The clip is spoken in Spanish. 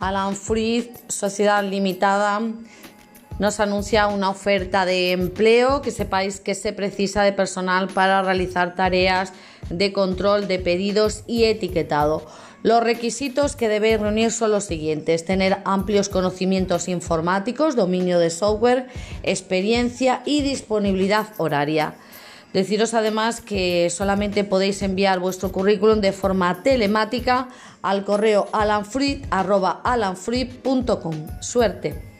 Alan Fruit, Sociedad Limitada, nos anuncia una oferta de empleo, que sepáis que se precisa de personal para realizar tareas de control de pedidos y etiquetado. Los requisitos que debéis reunir son los siguientes, tener amplios conocimientos informáticos, dominio de software, experiencia y disponibilidad horaria. Deciros además que solamente podéis enviar vuestro currículum de forma telemática al correo alanfruit.com. Suerte.